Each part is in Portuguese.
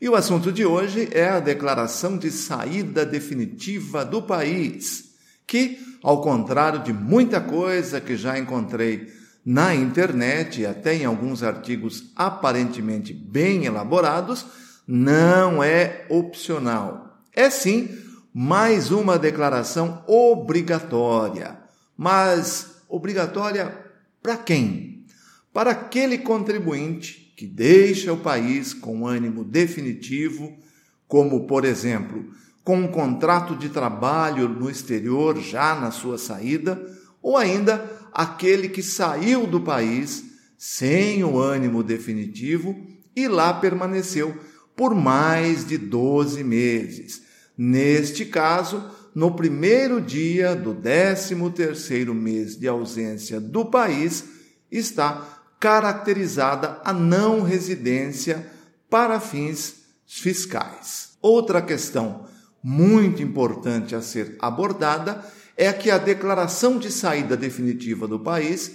E o assunto de hoje é a declaração de saída definitiva do país, que, ao contrário de muita coisa que já encontrei na internet e até em alguns artigos aparentemente bem elaborados, não é opcional. É sim mais uma declaração obrigatória. Mas obrigatória para quem? Para aquele contribuinte que deixa o país com ânimo definitivo, como, por exemplo, com um contrato de trabalho no exterior já na sua saída, ou ainda aquele que saiu do país sem o ânimo definitivo e lá permaneceu por mais de 12 meses. Neste caso, no primeiro dia do 13º mês de ausência do país, está caracterizada a não residência para fins fiscais. Outra questão muito importante a ser abordada é que a declaração de saída definitiva do país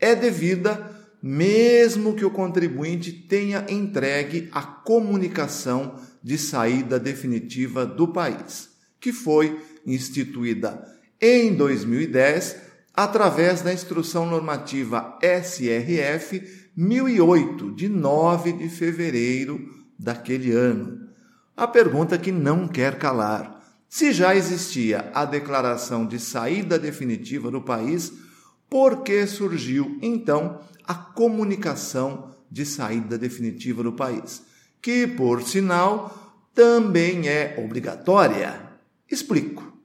é devida mesmo que o contribuinte tenha entregue a comunicação de saída definitiva do país, que foi instituída em 2010 através da Instrução Normativa SRF 1008, de 9 de fevereiro daquele ano. A pergunta que não quer calar: se já existia a declaração de saída definitiva do país, por que surgiu então a comunicação de saída definitiva do país, que, por sinal, também é obrigatória? Explico.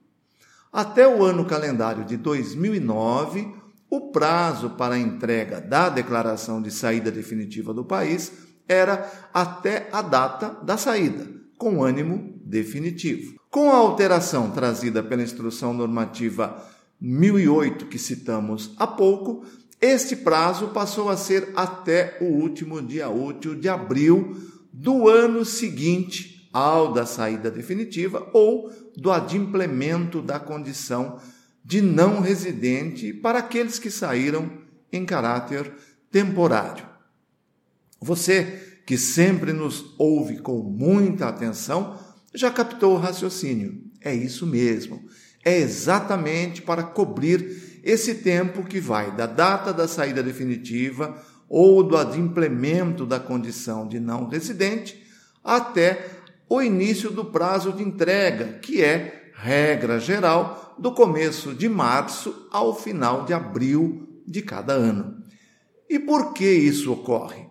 Até o ano calendário de 2009, o prazo para a entrega da declaração de saída definitiva do país era até a data da saída, com ânimo definitivo. Com a alteração trazida pela Instrução Normativa 1008 que citamos há pouco, este prazo passou a ser até o último dia útil de abril do ano seguinte ao da saída definitiva ou do adimplemento da condição de não residente para aqueles que saíram em caráter temporário. Você que sempre nos ouve com muita atenção já captou o raciocínio. É isso mesmo. É exatamente para cobrir esse tempo que vai da data da saída definitiva ou do adimplemento da condição de não residente até o início do prazo de entrega, que é, regra geral, do começo de março ao final de abril de cada ano. E por que isso ocorre?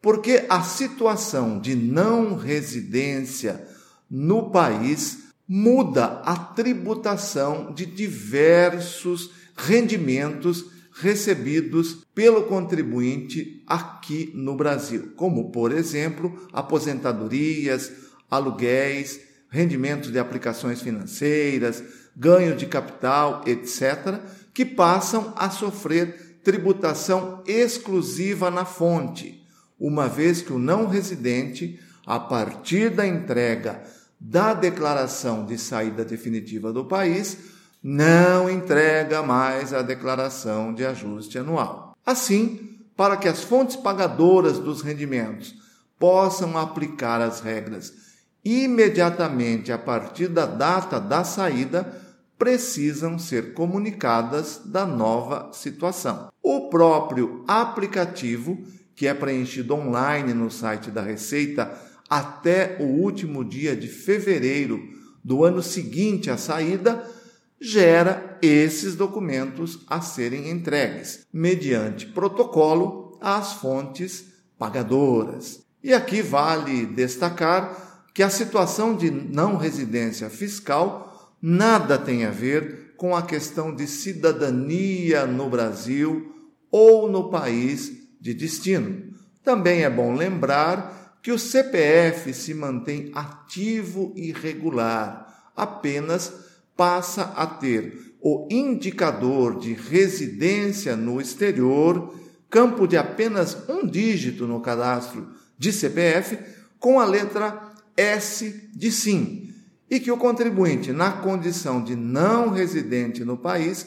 Porque a situação de não residência no país muda a tributação de diversos rendimentos recebidos pelo contribuinte aqui no Brasil, como, por exemplo, aposentadorias, aluguéis, rendimentos de aplicações financeiras, ganho de capital, etc., que passam a sofrer tributação exclusiva na fonte, uma vez que o não residente, a partir da entrega da declaração de saída definitiva do país, não entrega mais a declaração de ajuste anual. Assim, para que as fontes pagadoras dos rendimentos possam aplicar as regras imediatamente a partir da data da saída, precisam ser comunicadas da nova situação. O próprio aplicativo, que é preenchido online no site da Receita até o último dia de fevereiro do ano seguinte à saída, gera esses documentos a serem entregues, mediante protocolo às fontes pagadoras. E aqui vale destacar que a situação de não residência fiscal nada tem a ver com a questão de cidadania no Brasil ou no país de destino. Também é bom lembrar que o CPF se mantém ativo e regular, apenas passa a ter o indicador de residência no exterior, campo de apenas um dígito no cadastro de CPF, com a letra S de sim, e que o contribuinte, na condição de não residente no país,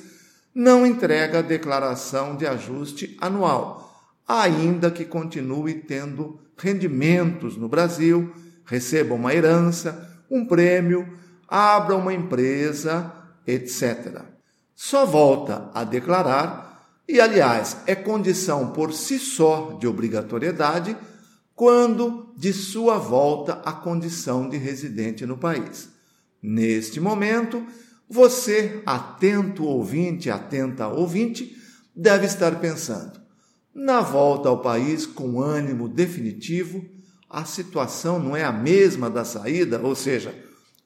não entrega a declaração de ajuste anual, ainda que continue tendo rendimentos no Brasil, receba uma herança, um prêmio, abra uma empresa, etc. Só volta a declarar, e aliás, é condição por si só de obrigatoriedade, quando de sua volta à condição de residente no país. Neste momento, você, atento ouvinte, atenta ouvinte, deve estar pensando: na volta ao país com ânimo definitivo, a situação não é a mesma da saída, ou seja,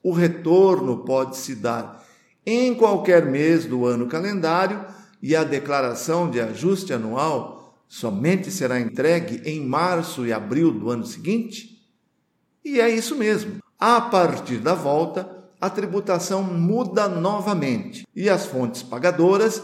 o retorno pode se dar em qualquer mês do ano calendário e a declaração de ajuste anual somente será entregue em março e abril do ano seguinte? E é isso mesmo. A partir da volta, a tributação muda novamente e as fontes pagadoras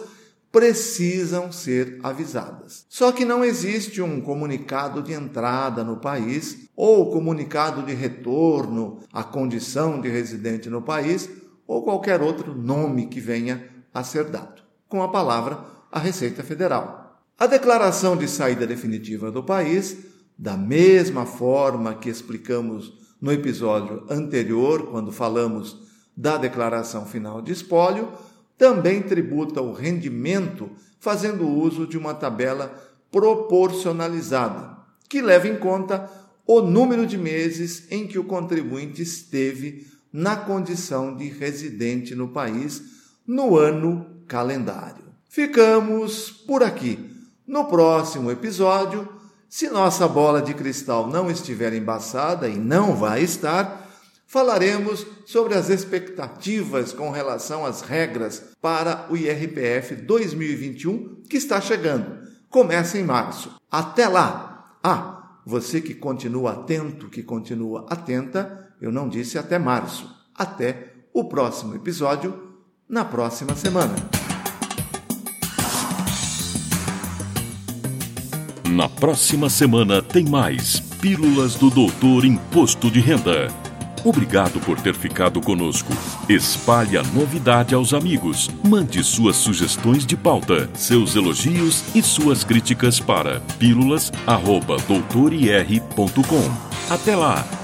precisam ser avisadas. Só que não existe um comunicado de entrada no país ou comunicado de retorno à condição de residente no país ou qualquer outro nome que venha a ser dado, com a palavra a Receita Federal. A declaração de saída definitiva do país, da mesma forma que explicamos no episódio anterior, quando falamos da declaração final de espólio, também tributa o rendimento fazendo uso de uma tabela proporcionalizada, que leva em conta o número de meses em que o contribuinte esteve na condição de residente no país no ano calendário. Ficamos por aqui. No próximo episódio, se nossa bola de cristal não estiver embaçada e não vai estar, falaremos sobre as expectativas com relação às regras para o IRPF 2021 que está chegando. Começa em março. Até lá! Ah, você que continua atento, que continua atenta, eu não disse até março. Até o próximo episódio, na próxima semana. Na próxima semana tem mais Pílulas do Doutor Imposto de Renda. Obrigado por ter ficado conosco. Espalhe a novidade aos amigos. Mande suas sugestões de pauta, seus elogios e suas críticas para pílulas.doutorir.com. Até lá!